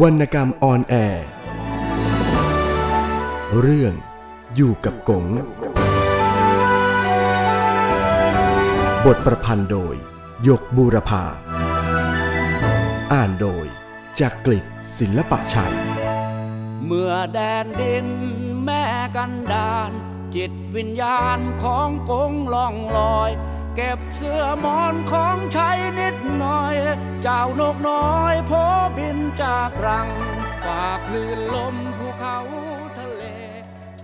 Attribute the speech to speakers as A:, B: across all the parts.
A: วรรณกรรมออนแอร์ เรื่องอยู่กับกง บทประพันธ์โดย ยกบูรพา อ่านโดยจากกลิศศิลปะชัย
B: เมื่อแดนดินแม่กันดาน จิตวิญญาณของกงล่องลอย เก็บเสื้อมอนของใช้นิด น่อย เจ้านกน้อยโพบินจากรัง ฝากคลื่นลมภูเขาทะเล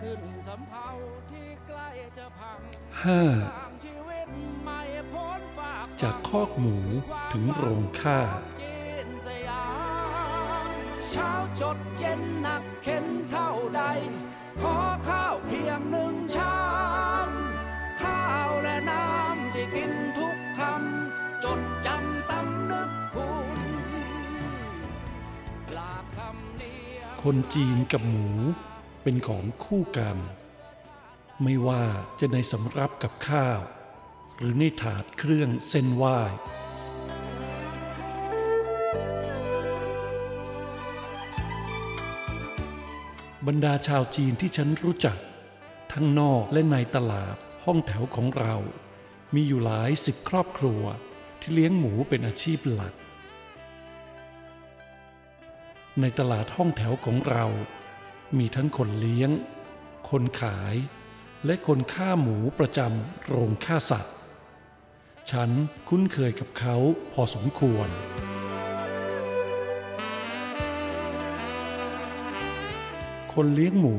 B: ขึ้นสำเภาที่ใกล้จะพัง
C: ห้า
B: สร้างชีวิตใหม่พ้นฝาก
C: จากคอกหมูถึงโรงฆ่า
B: จีนสยามเช้าจดเย็นหนักเข็นเท่าใด ขอข้าวเพียงหนึ่งชาม คน
C: จีนกับหมู เป็นของคู่กัน ไม่ว่าจะในสำรับกับข้าว หรือในถาดเครื่องเส้นไหว้บรรดาชาวจีนที่ฉันรู้จัก ทั้งนอกและในตลาดห้องแถวของเรา มีอยู่หลายสิบครอบครัวที่เลี้ยงหมูเป็นอาชีพหลัก ในตลาดห้องแถวของเรา มีทั้งคนเลี้ยง คนขาย และคนฆ่าหมูประจำโรงฆ่าสัตว์ ฉันคุ้นเคยกับเขาพอสมควร คนเลี้ยงหมู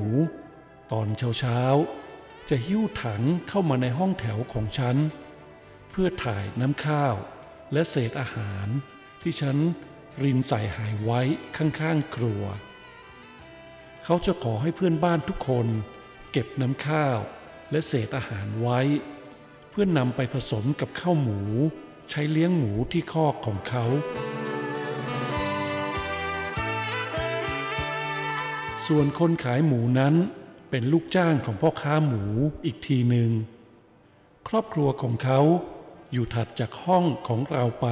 C: ตอนเช้าๆ จะหิ้วถังเข้ามาในห้องแถวของฉัน เพื่อถ่ายน้ำข้าวและเศษอาหารที่ฉัน รินใส่หายไว้ข้างๆครัว เขาจะขอให้เพื่อนบ้านทุกคน เก็บน้ำข้าวและเศษอาหารไว้ เพื่อนนำไปผสมกับข้าวหมู ใช้เลี้ยงหมูที่คอกของเขา ส่วนคนขายหมูนั้นเป็นลูกจ้างของพ่อค้าหมูอีกทีหนึ่งครอบครัวของเขาอยู่ถัดจากห้องของเราไป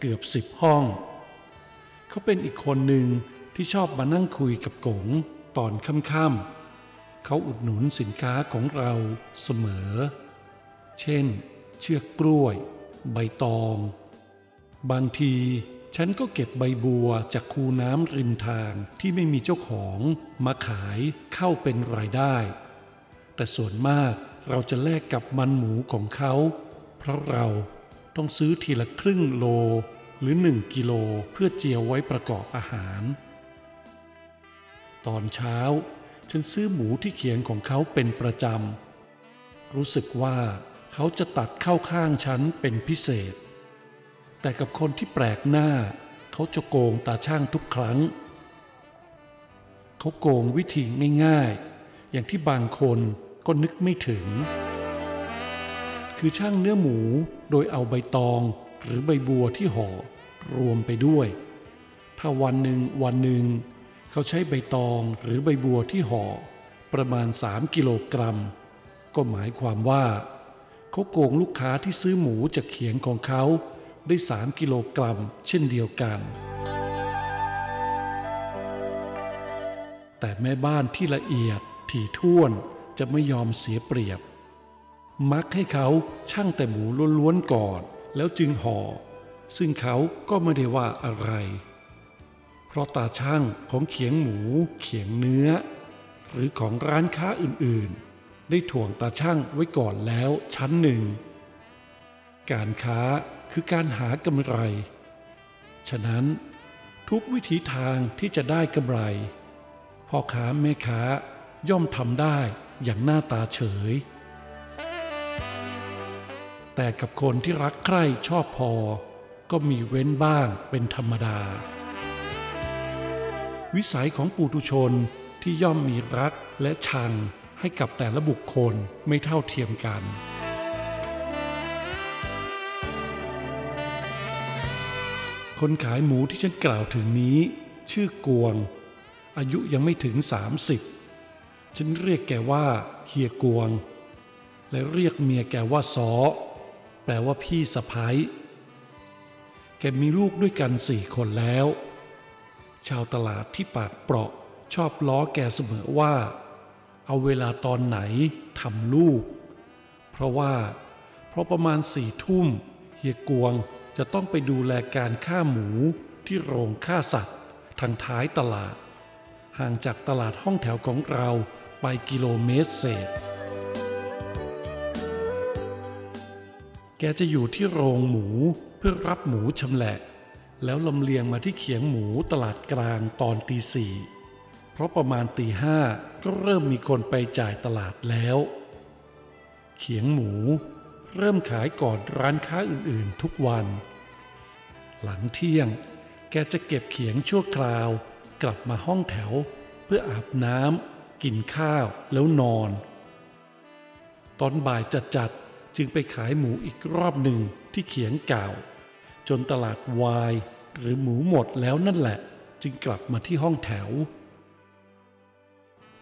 C: เกือบสิบห้อง เขาเป็นอีกคนหนึ่งที่ชอบมานั่งคุยกับกงตอนค่ำๆเขาอุดหนุนสินค้าของเราเสมอ เช่น เชือกกล้วย ใบตอง บางทีฉันก็เก็บใบบัวจากคูน้ำริมทางที่ไม่มีเจ้าของมาขายเข้าเป็นรายได้ แต่ส่วนมากเราจะแลกกับมันหมูของเขา เพราะเราต้องซื้อทีละครึ่งโล หรือหนึ่งกิโลเพื่อเจียวไว้ประกอบอาหาร ตอนเช้า ฉันซื้อหมูที่เขียงของเขาเป็นประจำ รู้สึกว่าเขาจะตัดเข้าข้างฉันเป็นพิเศษ แต่กับคนที่แปลกหน้า เขาจะโกงตาช่างทุกครั้ง เขาโกงวิธีง่ายๆ อย่างที่บางคนก็นึกไม่ถึง คือช่างเนื้อหมูโดยเอาใบตอง หรือใบบัวที่ห่อรวมไปด้วย ถ้าวันหนึ่งวันหนึ่ง เขาใช้ใบตองหรือใบบัวที่ห่อประมาณ 3 กิโลกรัม ก็หมายความว่า เขาโกงลูกค้าที่ซื้อหมูจากเขียงของเขาได้ 3 กิโลกรัม เช่นเดียวกัน แต่แม่บ้านที่ละเอียดถี่ถ้วนจะไม่ยอมเสียเปรียบ มักให้เขาช่างแต่หมูล้วนๆก่อน แล้วจึงห่อ ซึ่งเขาก็ไม่ได้ว่าอะไร เพราะตาช่างของเขียงหมู เขียงเนื้อ หรือของร้านค้าอื่นๆ ได้ถ่วงตาช่างไว้ก่อนแล้วชั้นหนึ่ง การค้าคือการหากำไร ฉะนั้นทุกวิถีทางที่จะได้กำไรพ่อค้าแม่ค้าย่อมทำได้อย่างหน้าตาเฉย แต่กับคนที่รักใคร่ชอบพอ ก็มีเว้นบ้างเป็นธรรมดา วิสัยของปุถุชนที่ย่อมมีรักและชังให้กับแต่ละบุคคลไม่เท่าเทียมกันคนขายหมูที่ฉันกล่าวถึงนี้ ชื่อกวง อายุยังไม่ถึง 30 ฉันเรียกแกว่าเฮียกวง และเรียกเมียแกว่าซอ แปลว่าพี่สะพ้ายแกมีลูกด้วยกันสี่คนแล้ว ชาวตลาดที่ปากเปราะชอบล้อแกเสมอว่า เอาเวลาตอนไหนทำลูก เพราะว่า เพราะประมาณสี่ทุ่ม เฮียกวงจะต้องไปดูแลการฆ่าหมูที่โรงฆ่าสัตว์ ทางท้ายตลาด ห่างจากตลาดห้องแถวของเราไปกิโลเมตรเศษ แกจะอยู่ที่โรงหมูเพื่อรับหมูชำแหละ แล้วลำเลียงมาที่เขียงหมูตลาดกลางตอนตีสี่เพราะประมาณตีห้าก็เริ่มมีคนไปจ่ายตลาดแล้ว เขียงหมูเริ่มขายก่อนร้านค้าอื่นๆทุกวัน หลังเที่ยง แกจะเก็บเขียงชั่วคราว กลับมาห้องแถว เพื่ออาบน้ำกินข้าวแล้วนอน ตอนบ่ายจัดๆ จึงไปขายหมูอีกรอบหนึ่งที่เขียงเก่า จนตลาดวายหรือหมูหมดแล้วนั่นแหละ จึงกลับมาที่ห้องแถว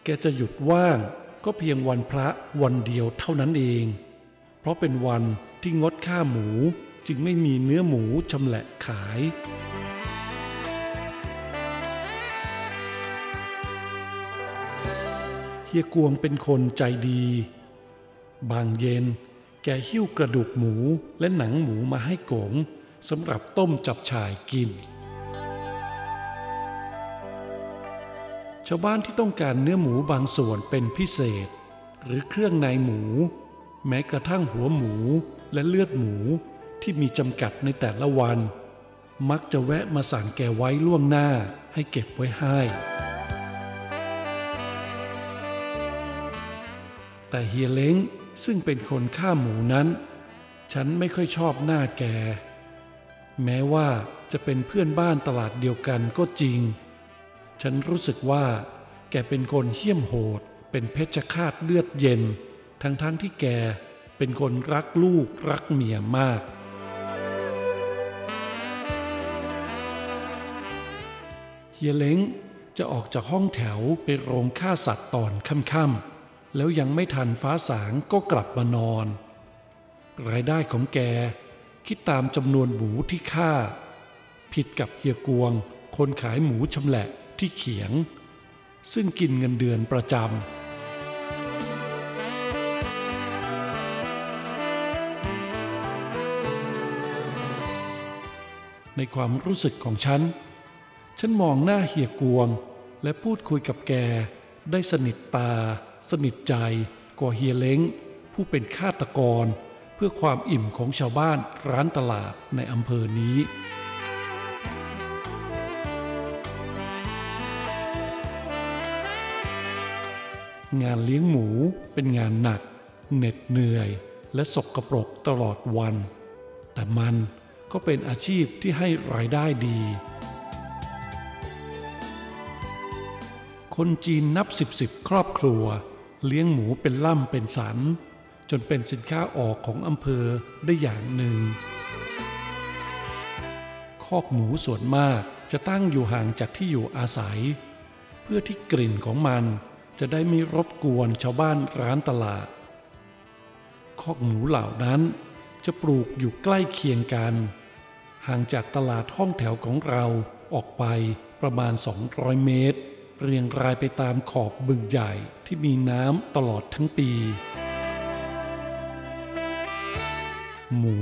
C: แกจะหยุดว่างก็เพียงวันพระวันเดียวเท่านั้นเอง เพราะเป็นวันที่งดฆ่าหมูจึงไม่มีเนื้อหมูชำแหละขาย เฮียกวงเป็นคนใจดี บางเย็น แกหิ้วกระดูกหมูและหนังหมูมาให้กงสำหรับต้มจับฉ่ายกิน ชาวบ้านที่ต้องการเนื้อหมูบางส่วนเป็นพิเศษ หรือเครื่องในหมู แม้กระทั่งหัวหมูและเลือดหมูที่มีจำกัดในแต่ละวัน มักจะแวะมาสั่งแกไว้ล่วงหน้าให้เก็บไว้ให้แต่เฮียเล้ง ซึ่งเป็นคนฆ่าหมูนั้น ฉันไม่ค่อยชอบหน้าแก แม้ว่าจะเป็นเพื่อนบ้านตลาดเดียวกันก็จริง ฉันรู้สึกว่า แกเป็นคนเหี้ยมโหด เป็นเพชฌฆาตเลือดเย็น ทั้งๆทที่แกเป็นคนรักลูกรักเมียมาก เฮียเล้งจะออกจากห้องแถวไปโรงฆ่าสัตว์ตอนค่ำๆ แล้วยังไม่ทันฟ้าสางก็กลับมานอน รายได้ของแกคิดตามจำนวนหมูที่ฆ่า ผิดกับเฮียกวง คนขายหมูชำแหละที่เขียง ซึ่งกินเงินเดือนประจำในความรู้สึกของฉัน ฉันมองหน้าเฮียกวง และพูดคุยกับแกได้สนิทตา สนิทใจกว่าเฮียเล้ง ผู้เป็นฆาตกร เพื่อความอิ่มของชาวบ้านร้านตลาดในอำเภอนี้ งานเลี้ยงหมูเป็นงานหนัก เหน็ดเหนื่อย และสกปรกตลอดวัน แต่มันก็เป็นอาชีพที่ให้รายได้ดีคนจีนนับสิบสิบครอบครัว เลี้ยงหมูเป็นล่ำเป็นสัน จนเป็นสินค้าออกของอำเภอได้อย่างหนึ่ง คอกหมูส่วนมากจะตั้งอยู่ห่างจากที่อยู่อาศัย เพื่อที่กลิ่นของมันจะได้ไม่รบกวนชาวบ้านร้านตลาด คอกหมูเหล่านั้นจะปลูกอยู่ใกล้เคียงกัน ห่างจากตลาดห้องแถวของเราออกไปประมาณ 200 เมตร เรียงรายไปตามขอบบึงใหญ่ที่มีน้ำตลอดทั้งปี หมู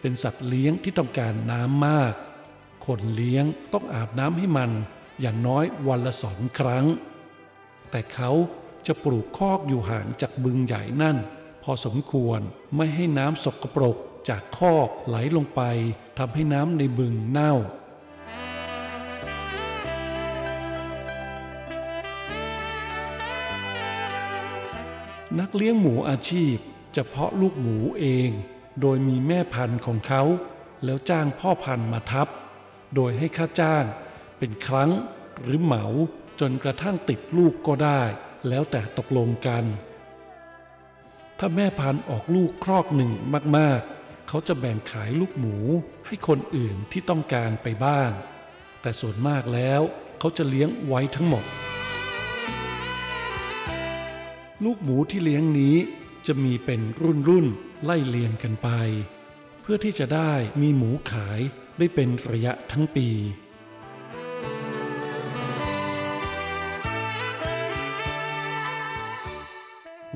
C: เป็นสัตว์เลี้ยงที่ต้องการน้ำมาก คนเลี้ยงต้องอาบน้ำให้มันอย่างน้อยวันละสองครั้ง แต่เขาจะปลูกคอกอยู่ห่างจากบึงใหญ่นั่น พอสมควรไม่ให้น้ำสกปรกจากคอกไหลลงไปทำให้น้ำในบึงเน่า นักเลี้ยงหมูอาชีพจะเพาะลูกหมูเอง โดยมีแม่พันธุ์ของเขา แล้วจ้างพ่อพันธุ์มาทับ โดยให้ค่าจ้าง เป็นครั้งหรือเหมาจนกระทั่งติดลูกก็ได้ แล้วแต่ตกลงกัน ถ้าแม่พันธุ์ออกลูกครอกหนึ่งมากๆ เขาจะแบ่งขายลูกหมูให้คนอื่นที่ต้องการไปบ้าง แต่ส่วนมากแล้วเขาจะเลี้ยงไว้ทั้งหมด ลูกหมูที่เลี้ยงนี้จะมีเป็นรุ่นรุ่นไล่เลียงกันไป เพื่อที่จะได้มีหมูขายได้เป็นระยะทั้งปี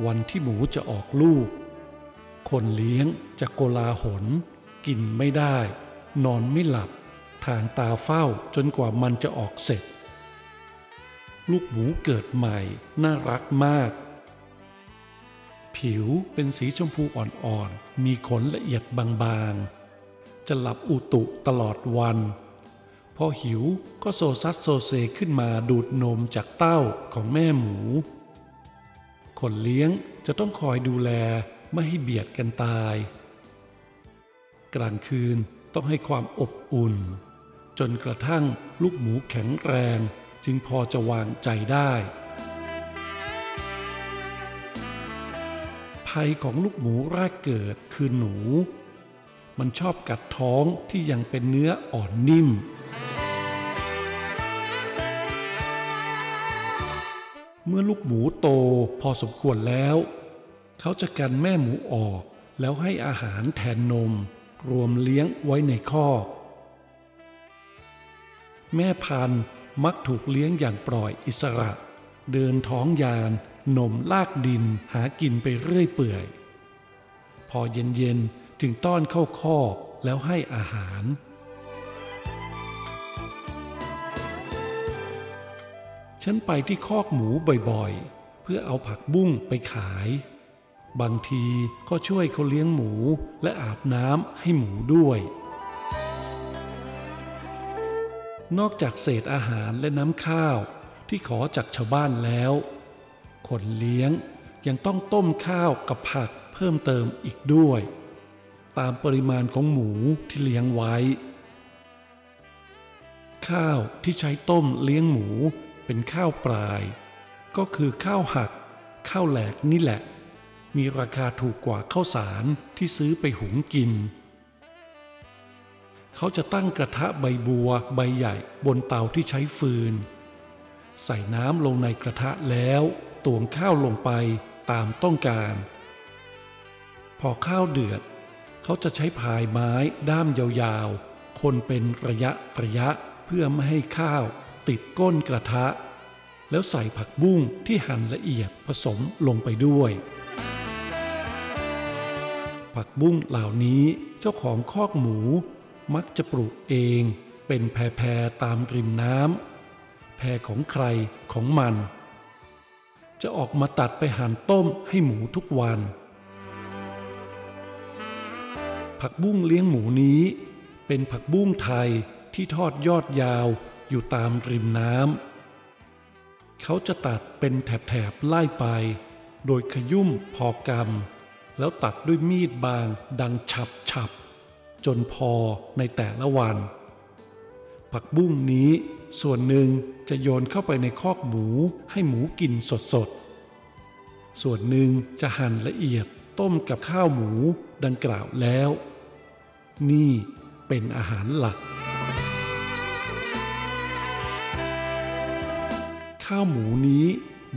C: วันที่หมูจะออกลูก คนเลี้ยงจะโกลาหล กินไม่ได้ นอนไม่หลับ ทางตาเฝ้าจนกว่ามันจะออกเสร็จ ลูกหมูเกิดใหม่ น่ารักมาก ผิวเป็นสีชมพูอ่อนๆ มีขนละเอียดบางๆ จะหลับอุตุตลอดวัน พอหิวก็โซซัดโซเซขึ้นมาดูดนมจากเต้าของแม่หมู คนเลี้ยงจะต้องคอยดูแลไม่ให้เบียดกันตาย กลางคืนต้องให้ความอบอุ่น จนกระทั่งลูกหมูแข็งแรงจึงพอจะวางใจได้ ภัยของลูกหมูแรกเกิดคือหนู มันชอบกัดท้องที่ยังเป็นเนื้ออ่อนนิ่ม เมื่อลูกหมูโตพอสมควรแล้ว เขาจะกันแม่หมูออกแล้วให้อาหารแทนนม รวมเลี้ยงไว้ในคอกแม่พันธุ์มักถูกเลี้ยงอย่างปล่อยอิสระ เดินท้องยาน นมลากดินหากินไปเรื่อยเปื่อย พอเย็นๆจึงต้อนเข้าคอกแล้วให้อาหาร ฉันไปที่คอกหมูบ่อยๆ เพื่อเอาผักบุ้งไปขาย บางทีก็ช่วยเขาเลี้ยงหมูและอาบน้ำให้หมูด้วย นอกจากเศษอาหารและน้ำข้าวที่ขอจากชาวบ้านแล้ว คนเลี้ยงยังต้องต้มข้าวกับผักเพิ่มเติมอีกด้วย ตามปริมาณของหมูที่เลี้ยงไว้ ข้าวที่ใช้ต้มเลี้ยงหมูเป็นข้าวปลาย ก็คือข้าวหัก ข้าวแหลกนี่แหละ มีราคาถูกกว่าข้าวสารที่ซื้อไปหุงกิน เขาจะตั้งกระทะใบบัวใบใหญ่บนเตาที่ใช้ฟืน ใส่น้ำลงในกระทะแล้ว ตวงข้าวลงไปตามต้องการ พอข้าวเดือด เขาจะใช้พายไม้ด้ามยาวๆ คนเป็นระยะระยะเพื่อไม่ให้ข้าวติดก้นกระทะ แล้วใส่ผักบุ้งที่หั่นละเอียดผสมลงไปด้วย ผักบุ้งเหล่านี้เจ้าของคอกหมูมักจะปลูกเองเป็นแพรๆตามริมน้ำแพรของใครของมัน จะออกมาตัดไปหั่นต้มให้หมูทุกวัน ผักบุ้งเลี้ยงหมูนี้ เป็นผักบุ้งไทยที่ทอดยอดยาวอยู่ตามริมน้ำ เขาจะตัดเป็นแถบๆไล่ไป โดยขยุ่มพอกำแล้วตัดด้วยมีดบางดังฉับฉับๆจนพอในแต่ละวัน ผักบุ้งนี้ส่วนหนึ่ง จะโยนเข้าไปในคอกหมูให้หมูกินสดๆส่วนหนึ่งจะหั่นละเอียดต้มกับข้าวหมูดังกล่าวแล้ว นี่เป็นอาหารหลัก ข้าวหมูนี้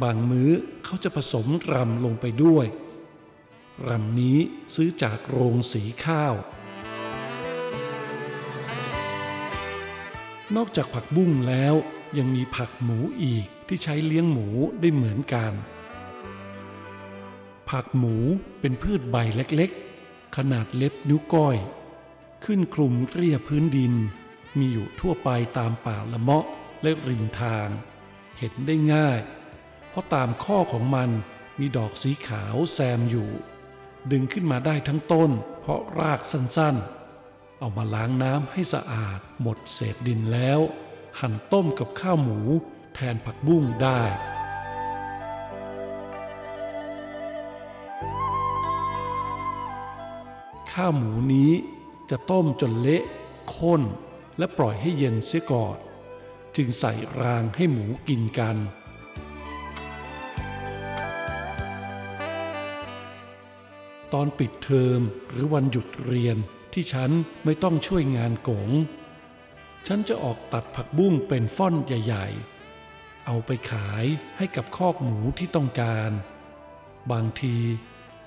C: บางมื้อเขาจะผสมรำลงไปด้วยรำนี้ซื้อจากโรงสีข้าว นอกจากผักบุ้งแล้ว ยังมีผักหมูอีกที่ใช้เลี้ยงหมูได้เหมือนกัน ผักหมูเป็นพืชใบเล็กๆ ขนาดเล็บนิ้วก้อย ขึ้นคลุมเรียพื้นดิน มีอยู่ทั่วไปตามป่าละเมาะและริมทาง เห็นได้ง่าย เพราะตามข้อของมันมีดอกสีขาวแซมอยู่ ดึงขึ้นมาได้ทั้งต้น เพราะรากสั้นๆ เอามาล้างน้ำให้สะอาดหมดเศษดินแล้ว หั่นต้มกับข้าวหมู แทนผักบุ้งได้ ข้าวหมูนี้จะต้มจนเละข้น และปล่อยให้เย็นเสียก่อนจึงใส่รางให้หมูกินกัน ตอนปิดเทอมหรือวันหยุดเรียนที่ฉันไม่ต้องช่วยงานกง ฉันจะออกตัดผักบุ้งเป็นฟ่อนใหญ่ ๆ เอาไปขายให้กับคอกหมูที่ต้องการ บางที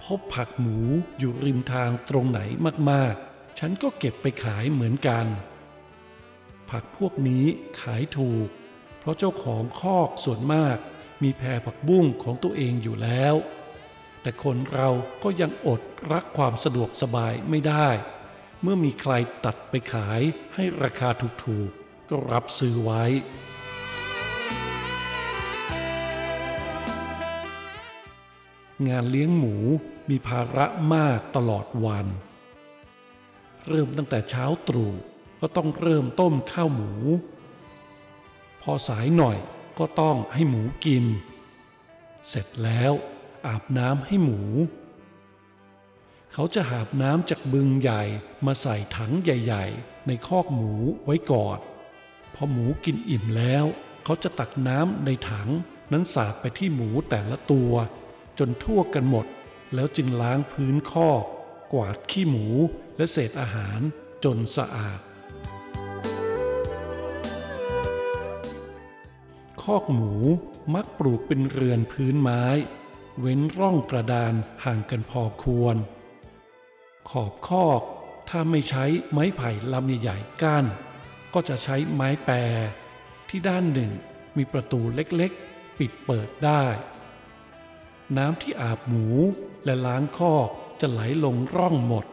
C: พบผักหมูอยู่ริมทางตรงไหนมากๆ ฉันก็เก็บไปขายเหมือนกัน ผักพวกนี้ขายถูก เพราะเจ้าของคอกส่วนมากมีแพรผักบุ้งของตัวเองอยู่แล้ว แต่คนเราก็ยังอดรักความสะดวกสบายไม่ได้ เมื่อมีใครตัดไปขายให้ราคาถูกๆ ก็รับซื้อไว้ งานเลี้ยงหมูมีภาระมากตลอดวัน เริ่มตั้งแต่เช้าตรู่ก็ต้องเริ่มต้มข้าวหมู พอสายหน่อยก็ต้องให้หมูกิน เสร็จแล้วอาบน้ำให้หมู เขาจะหาบน้ำจากบึงใหญ่มาใส่ถังใหญ่ ๆ ในคอกหมูไว้ก่อนพอหมูกินอิ่มแล้ว เขาจะตักน้ำในถังนั้นสาดไปที่หมูแต่ละตัว จนทั่วกันหมด แล้วจึงล้างพื้นคอก กวาดขี้หมูและเศษอาหารจนสะอาด คอกหมูมักปลูกเป็นเรือนพื้นไม้ เว้นร่องกระดานห่างกันพอควร ขอบคอก ถ้าไม่ใช้ไม้ไผ่ลำใหญ่ๆก้าน ก็จะใช้ไม้แปร ที่ด้านหนึ่งมีประตูเล็กๆ ปิดเปิดได้ น้ำที่อาบหมูและล้างคอกจะไหลลงร่องหมด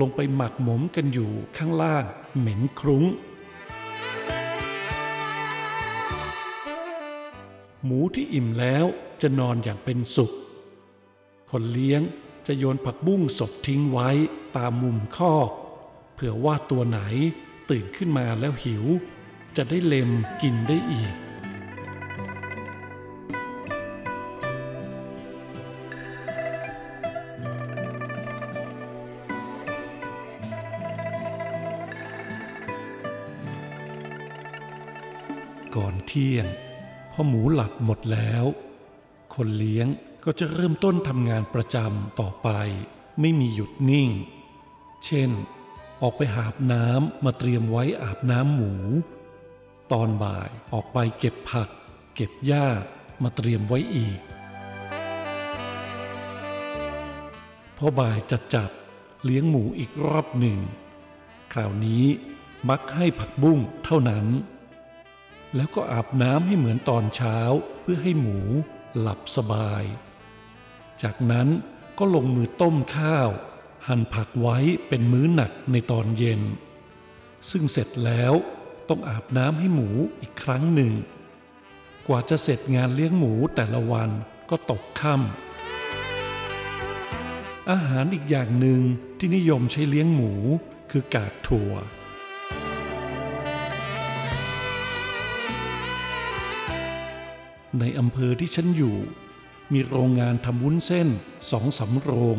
C: ลงไปหมักหมมกันอยู่ข้างล่างเหม็นครุ้ง หมูที่อิ่มแล้วจะนอนอย่างเป็นสุข คนเลี้ยง จะโยนผักบุ้งสดทิ้งไว้ตามมุมคอกเผื่อว่าตัวไหนตื่นขึ้นมาแล้วหิว จะได้เล็มกินได้อีก ก่อนเที่ยงพ่อหมูหลับหมดแล้ว คนเลี้ยง ก็จะเริ่มต้นทำงานประจำต่อไป ไม่มีหยุดนิ่ง เช่น ออกไปหาบน้ำมาเตรียมไว้อาบน้ำหมู ตอนบ่ายออกไปเก็บผัก เก็บหญ้ามาเตรียมไว้อีก พอบ่ายจัดจัดๆเลี้ยงหมูอีกรอบหนึ่ง คราวนี้มักให้ผักบุ้งเท่านั้น แล้วก็อาบน้ำให้เหมือนตอนเช้าเพื่อให้หมูหลับสบาย จากนั้นก็ลงมือต้มข้าว หั่นผักไว้เป็นมื้อหนักในตอนเย็น ซึ่งเสร็จแล้วต้องอาบน้ำให้หมูอีกครั้งหนึ่ง กว่าจะเสร็จงานเลี้ยงหมูแต่ละวันก็ตกค่ำอาหารอีกอย่างหนึ่งที่นิยมใช้เลี้ยงหมูคือกากถั่วในอำเภอที่ฉันอยู่ มีโรงงานทำวุ้นเส้นสองสำโรง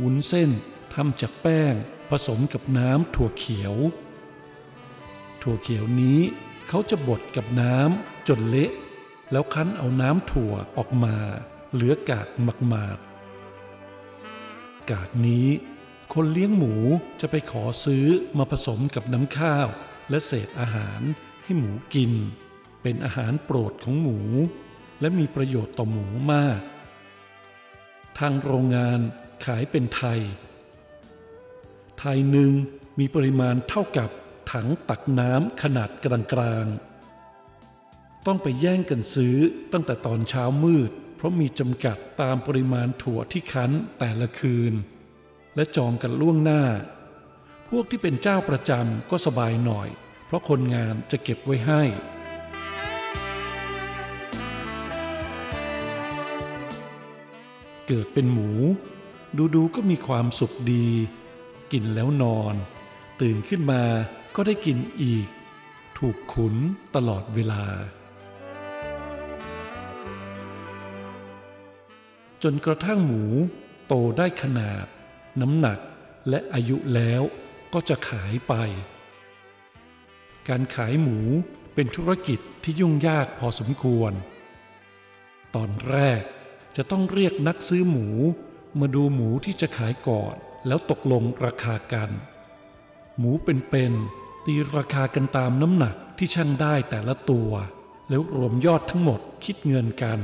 C: วุ้นเส้นทำจากแป้งผสมกับน้ำถั่วเขียว ถั่วเขียวนี้เขาจะบดกับน้ำจนเละ แล้วคั้นเอาน้ำถั่วออกมา เหลือกากหมากๆ กากนี้ คนเลี้ยงหมูจะไปขอซื้อมาผสมกับน้ำข้าว และเศษอาหารให้หมูกิน เป็นอาหารโปรดของหมู และมีประโยชน์ต่อหมูมาก ทางโรงงานขายเป็นไทย ไทยหนึ่งมีปริมาณเท่ากับถังตักน้ำขนาดกลางๆ ต้องไปแย่งกันซื้อตั้งแต่ตอนเช้ามืด เพราะมีจำกัดตามปริมาณถั่วที่คั้นแต่ละคืน และจองกันล่วงหน้า พวกที่เป็นเจ้าประจำก็สบายหน่อย เพราะคนงานจะเก็บไว้ให้ เกิดเป็นหมู ดูๆก็มีความสุขดี กินแล้วนอน ตื่นขึ้นมาก็ได้กินอีก ถูกขุนตลอดเวลา จนกระทั่งหมูโตได้ขนาด น้ำหนักและอายุแล้วก็จะขายไป การขายหมูเป็นธุรกิจที่ยุ่งยากพอสมควร ตอนแรก จะต้องเรียกนักซื้อหมู มาดูหมูที่จะขายก่อน แล้วตกลงราคากัน หมูเป็นๆตีราคากันตามน้ำหนักที่ช่างได้แต่ละตัว แล้วรวมยอดทั้งหมดคิดเงินกัน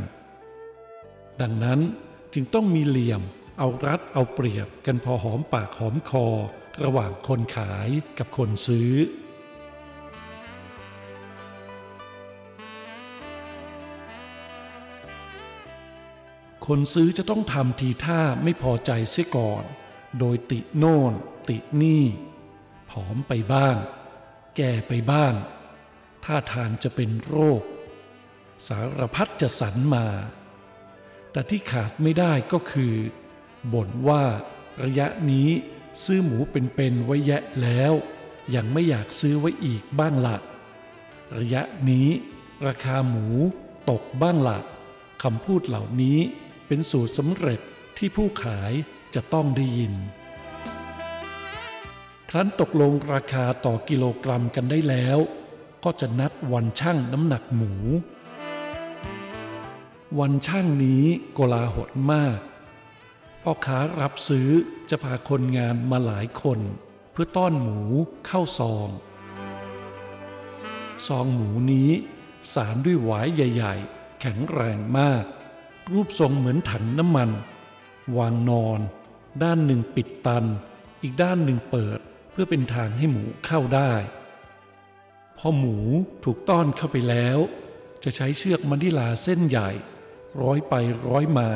C: ดังนั้นจึงต้องมีเหลี่ยม เอารัดเอาเปรียบกันพอหอมปากหอมคอ ระหว่างคนขายกับคนซื้อ คนซื้อจะต้องทำทีท่าไม่พอใจเสียก่อน โดยติโน่น ตินี่ผอมไปบ้าง แก่ไปบ้าง ท่าทางจะเป็นโรค สารพัดจะสรรมา แต่ที่ขาดไม่ได้ก็คือบ่นว่าระยะนี้ซื้อหมูเป็นๆไว้แยะแล้ว ยังไม่อยากซื้อไว้อีกบ้างละ ระยะนี้ ราคาหมูตกบ้างละคำพูดเหล่านี้ เป็นสูตรสำเร็จที่ผู้ขายจะต้องได้ยิน ครั้นตกลงราคาต่อกิโลกรัมกันได้แล้ว ก็จะนัดวันช่างน้ำหนักหมู วันช่างนี้โกลาหลมาก พ่อค้ารับซื้อจะพาคนงานมาหลายคน เพื่อต้อนหมูเข้าซอง ซองหมูนี้สารด้วยหวายใหญ่ ๆ แข็งแรงมาก รูปทรงเหมือนถังน้ำมัน วางนอน ด้านหนึ่งปิดตัน อีกด้านหนึ่งเปิดเพื่อเป็นทางให้หมูเข้าได้ พอหมูถูกต้อนเข้าไปแล้ว จะใช้เชือกมันดิลาเส้นใหญ่ ร้อยไปร้อยมา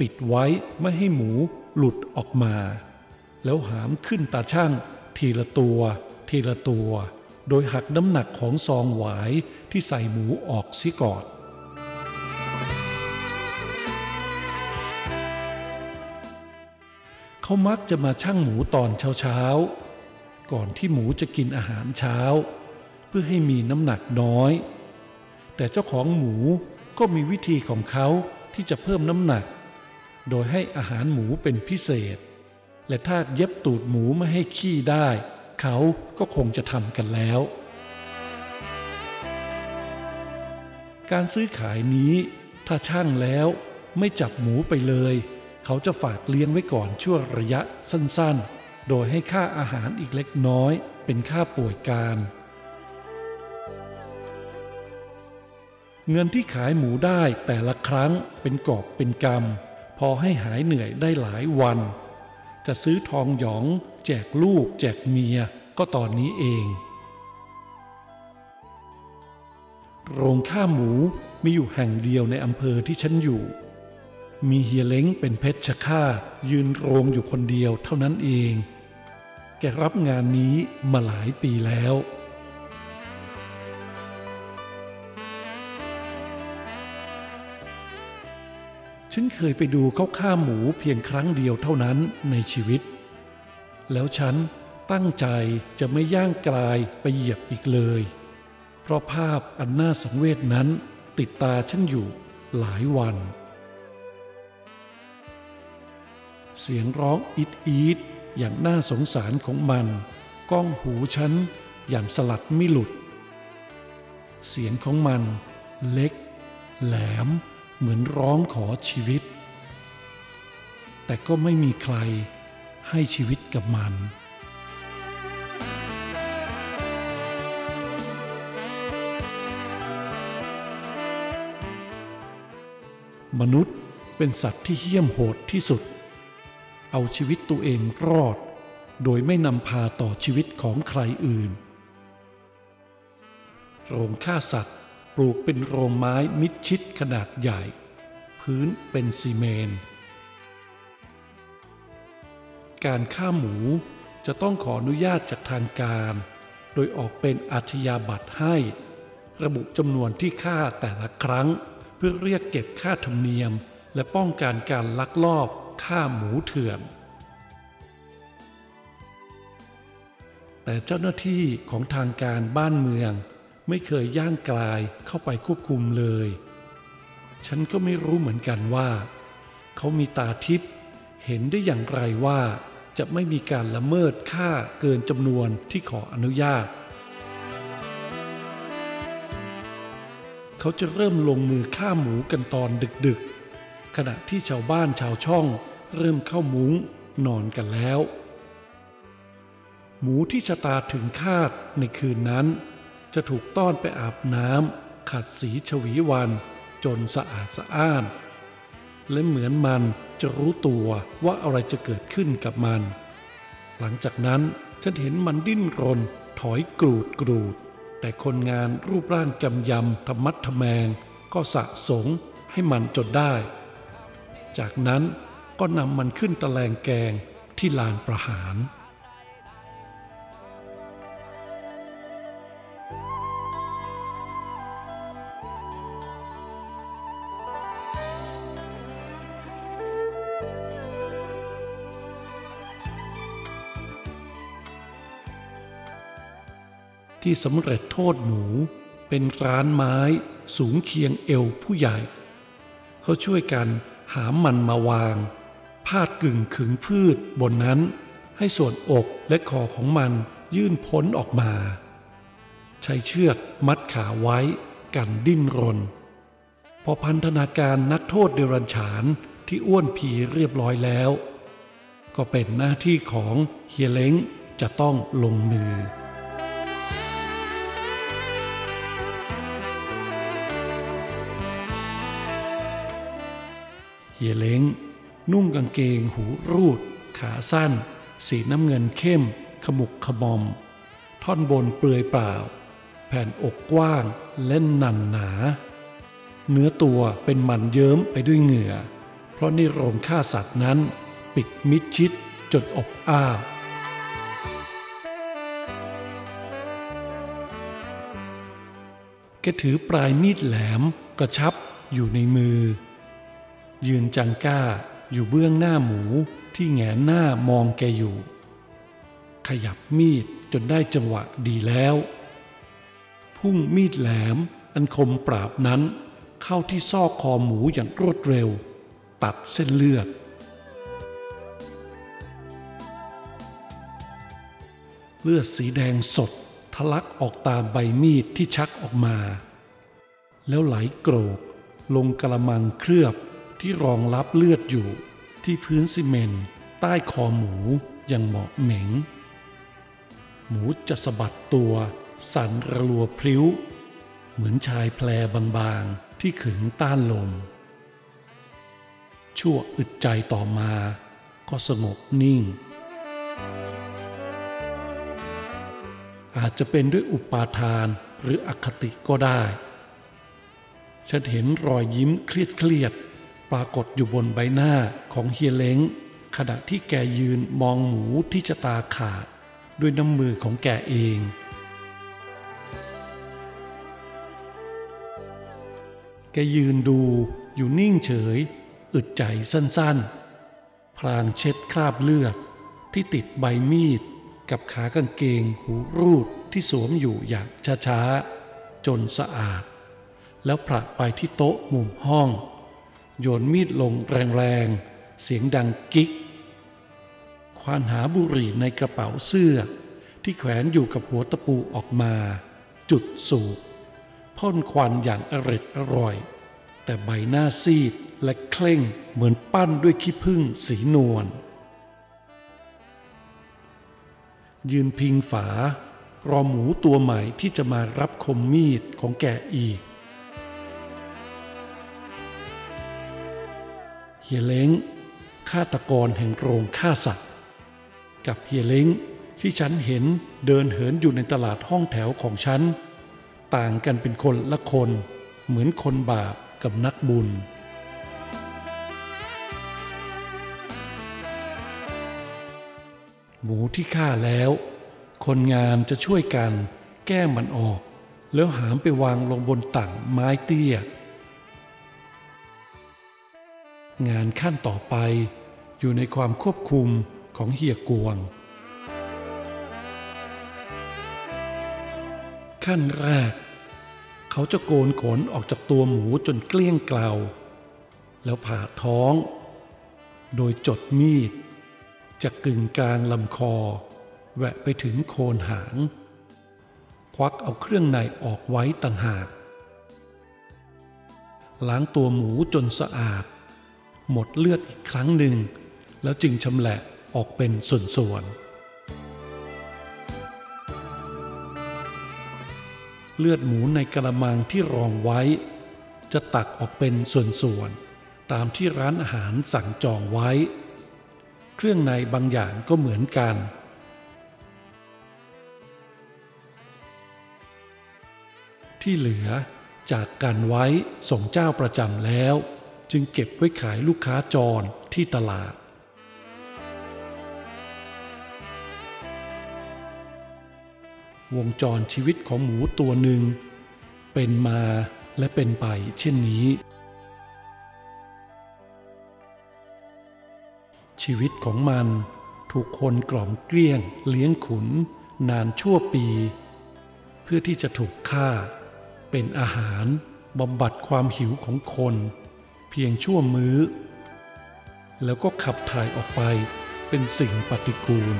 C: ปิดไว้ไม่ให้หมูหลุดออกมา แล้วหามขึ้นตาช่างทีละตัว ทีละตัว โดยหักน้ำหนักของซองหวายที่ใส่หมูออกเสียก่อน เขามักจะมาชั่งหมูตอนเช้าๆ ก่อนที่หมูจะกินอาหารเช้า เพื่อให้มีน้ำหนักน้อย แต่เจ้าของหมูก็มีวิธีของเขาที่จะเพิ่มน้ำหนัก โดยให้อาหารหมูเป็นพิเศษ และถ้าเย็บตูดหมูไม่ให้ขี้ได้ เขาก็คงจะทำกันแล้ว การซื้อขายนี้ถ้าช่างแล้วไม่จับหมูไปเลย เขาจะฝากเลี้ยงไว้ก่อนชั่วระยะสั้นๆ โดยให้ค่าอาหารอีกเล็กน้อย เป็นค่าป่วยการ เงินที่ขายหมูได้แต่ละครั้งเป็นกอบเป็นกำพอให้หายเหนื่อยได้หลายวัน จะซื้อทองหยอง แจกลูก แจกเมียก็ตอนนี้เอง โรงฆ่าหมูมีอยู่แห่งเดียวในอำเภอที่ฉันอยู่ มีเฮียเล้งเป็นเพชฌฆาตยืนโรงอยู่คนเดียวเท่านั้นเอง แกรับงานนี้มาหลายปีแล้ว ฉันเคยไปดูเขาฆ่าหมูเพียงครั้งเดียวเท่านั้นในชีวิต แล้วฉันตั้งใจจะไม่ย่างกลายไปเหยียบอีกเลย เพราะภาพอันน่าสังเวชนั้นติดตาฉันอยู่หลายวัน เสียงร้องอิดอีดอย่างน่าสงสารของมัน ก้องหูฉันอย่างสลัดไม่หลุด เสียงของมันเล็ก แหลม เหมือนร้องขอชีวิต แต่ก็ไม่มีใครให้ชีวิตกับมันมนุษย์เป็นสัตว์ที่เหี้ยมโหดที่สุด เอาชีวิตตัวเองรอด โดยไม่นำพาต่อชีวิตของใครอื่น โรงฆ่าสัตว์ปลูกเป็นโรงไม้มิดชิดขนาดใหญ่ พื้นเป็นซีเมน การฆ่าหมูจะต้องขออนุญาตจากทางการ โดยออกเป็นอาชญาบัตรให้ ระบุจำนวนที่ฆ่าแต่ละครั้ง เพื่อเรียกเก็บค่าธรรมเนียม และป้องกันการลักลอบ ฆ่าหมูเถื่อน แต่เจ้าหน้าที่ของทางการบ้านเมืองไม่เคยย่างกลายเข้าไปควบคุมเลย ฉันก็ไม่รู้เหมือนกันว่า เขามีตาทิพย์เห็นได้อย่างไรว่าจะไม่มีการละเมิดค่าเกินจำนวนที่ขออนุญาต เขาจะเริ่มลงมือฆ่าหมูกันตอนดึกๆ ขณะที่ชาวบ้านชาวช่องเริ่มเข้ามุ้งนอนกันแล้ว หมูที่ชะตาถึงคาดในคืนนั้น จะถูกต้อนไปอาบน้ำขัดสีชวีวันจนสะอาดสะอ้าน และเหมือนมันจะรู้ตัวว่าอะไรจะเกิดขึ้นกับมัน หลังจากนั้นฉันเห็นมันดิ้นรนถอยกรูดกรูด แต่คนงานรูปร่างกำยำธรรมัดทแมง ก็สะสงให้มันจนได้ จากนั้นก็นำมันขึ้นตะแลงแกงที่ลานประหารที่สำเร็จโทษหมู เป็นร้านไม้สูงเคียงเอวผู้ใหญ่ เขาช่วยกัน หามมันมาวาง พาดกึ่งขึงพืชบนนั้น ให้ส่วนอกและคอของมันยื่นพ้นออกมา ใช้เชือกมัดขาไว้กันดิ้นรน พอพันธนาการนักโทษเดรัญฉานที่อ้วนผีเรียบร้อยแล้ว ก็เป็นหน้าที่ของเฮียเล้งจะต้องลงมือ เฮียเล้ง นุ่งกางเกง หูรูด ขาสั้น สีน้ำเงินเข้ม ขมุกขมอม ท่อนบนเปลือยเปล่า แผ่นอกกว้างและหนันหนา เนื้อตัวเป็นมันเยิ้มไปด้วยเหงื่อ เพราะนี่โรงฆ่าสัตว์นั้น ปิดมิดชิดจนอบอ้าวแกถือปลายมีดแหลมกระชับอยู่ในมือ ยืนจังก้าอยู่เบื้องหน้าหมูที่แงนหน้ามองแกอยู่ ขยับมีดจนได้จังหวะดีแล้ว พุ่งมีดแหลมอันคมปราบนั้น เข้าที่ซอกคอหมูอย่างรวดเร็ว ตัดเส้นเลือด เลือดสีแดงสดทะลักออกตามใบมีดที่ชักออกมา แล้วไหลโกรกลงกระมังเคลือบ ที่รองรับเลือดอยู่ ที่พื้นซีเมนต์ใต้คอหมูอย่างเหมาะเหม็ง หมูจะสะบัดตัว สั่นระลัวพริ้ว เหมือนชายแพรบางๆที่ขึงต้านลม ชั่วอึดใจต่อมาก็สงบนิ่ง อาจจะเป็นด้วยอุปาทานหรืออคติก็ได้ ฉันเห็นรอยยิ้มเครียดเครียด ปรากฏอยู่บนใบหน้าของเฮียเล้ง ขณะที่แกยืนมองหมูที่จะตาขาด ด้วยน้ำมือของแกเอง แกยืนดูอยู่นิ่งเฉย อึดใจสั้นๆ พลางเช็ดคราบเลือดที่ติดใบมีด กับขากางเกงหูรูดที่สวมอยู่อย่างช้าๆ จนสะอาด แล้วผลักไปที่โต๊ะมุมห้อง โยนมีดลงแรงๆ เสียงดังกิ๊ก ควานหาบุหรี่ในกระเป๋าเสื้อ ที่แขวนอยู่กับหัวตะปูออกมา จุดสูบพ่นควันอย่างอร็ดอร่อย แต่ใบหน้าซีดและเคร่งเหมือนปั้นด้วยขี้ผึ้งสีนวลยืนพิงฝารอหมูตัวใหม่ที่จะมารับคมมีดของแกอีก ฮียเล้งฆาตกรแห่งโรงฆ่าสัตว์ กับเฮียเล้งที่ฉันเห็นเดินเหินอยู่ในตลาดห้องแถวของฉัน ต่างกันเป็นคนละคน เหมือนคนบาปกับนักบุญ หมูที่ฆ่าแล้ว คนงานจะช่วยกัน แก้มันออก แล้วหามไปวางลงบนตั่งไม้เตี้ย งานขั้นต่อไป อยู่ในความควบคุมของเฮียกวง ขั้นแรก เขาจะโกนขนออกจากตัวหมูจนเกลี้ยงเกลาแล้วผ่าท้อง โดยจดมีดจากกึ่งกลางลำคอแหวะไปถึงโคนหาง ควักเอาเครื่องในออกไว้ต่างหากล้างตัวหมูจนสะอาด หมดเลือดอีกครั้งหนึ่ง แล้วจึงชำแหละออกเป็นส่วนๆ เลือดหมูในกระมังที่รองไว้ จะตักออกเป็นส่วนๆ ตามที่ร้านอาหารสั่งจองไว้ เครื่องในบางอย่างก็เหมือนกันที่เหลือจากกันไว้ส่งเจ้าประจำแล้ว จึงเก็บไว้ขายลูกค้าจรที่ตลาด วงจรชีวิตของหมูตัวหนึ่ง เป็นมาและเป็นไปเช่นนี้ ชีวิตของมันถูกคนกล่อมเกลี้ยงเลี้ยงขุน นานชั่วปี เพื่อที่จะถูกฆ่า เป็นอาหารบำบัดความหิวของคน เพียงชั่วมื้อ แล้วก็ขับถ่ายออกไปเป็นสิ่งปฏิกูล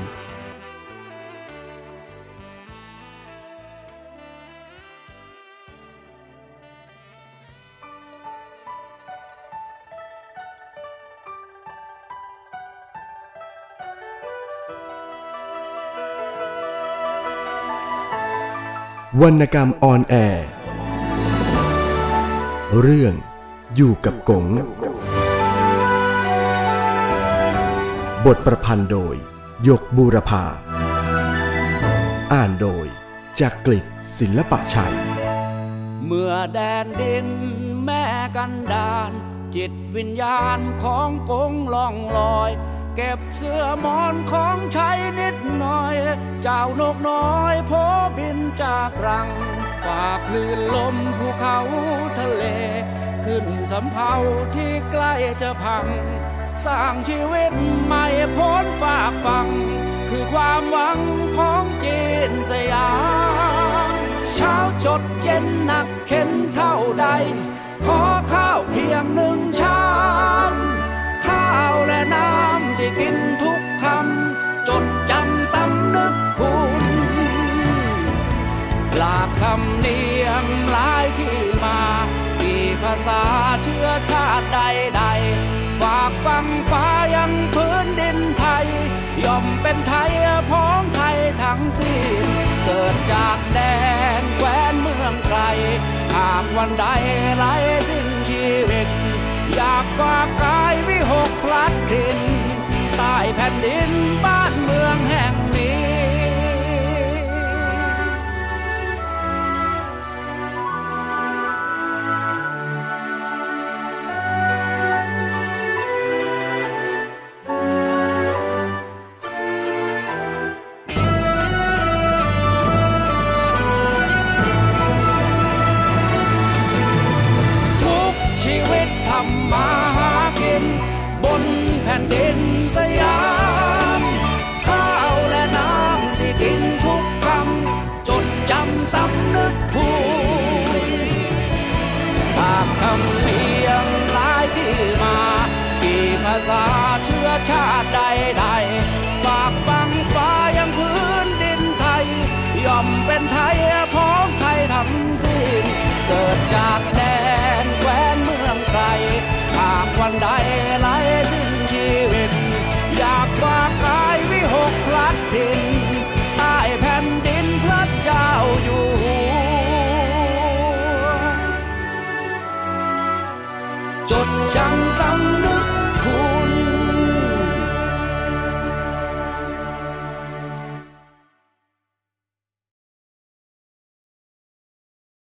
A: วรรณกรรมออนแอร์ เรื่อง อยู่กับกง บทประพันธ์โดย ยกบูรพา อ่านโดยจากกลิศศิลปะชัย
B: เมื่อแดนดินแม่กันดานจิตวิญญาณของกงล่องลอย เก็บเสื้อมอนของใช้นิดหน่อย เจ้านกน้อยโพบินจากรัง ฝากคลื่นลมภูเขาทะเล ขึ้นสำเภาที่ใกล้จะพัง สร้างชีวิตใหม่พ้นฝากฟัง คือความหวังของจีนสยามเช้าจดเย็นหนักเข็นเท่าใด ขอข้าวเพียงหนึ่งชามข้าวและน้ำที่กินทุกคำจดจำสำนึกคุณ หลากคำเนียมหลายที่ ภาษาเชื้อชาติใดๆฝากฟังฟ้ายังพื้นดินไทย ย่อมเป็นไทยพ้องไทยทั้งสิ้น เกิดจากแดนแคว้นเมืองไกล หากวันใดไร้สิ้นชีวิต อยากฝากกายวิหกพลัดถิ่นใต้แผ่นดินบ้านเมืองแห่ง ชาติใดๆฝากฟังฟ้ายังพื้นดินไทย ย่อมเป็นไทยพ้องไทยทั้งสิ้น เกิดจากแดนแคว้นเมืองไกลหากวันใดไร้สิ้นชีวิต อยากฝากกายวิหกพลัดถิ่นใต้แผ่นดินพระเจ้าอยู่หัวจดจำสำ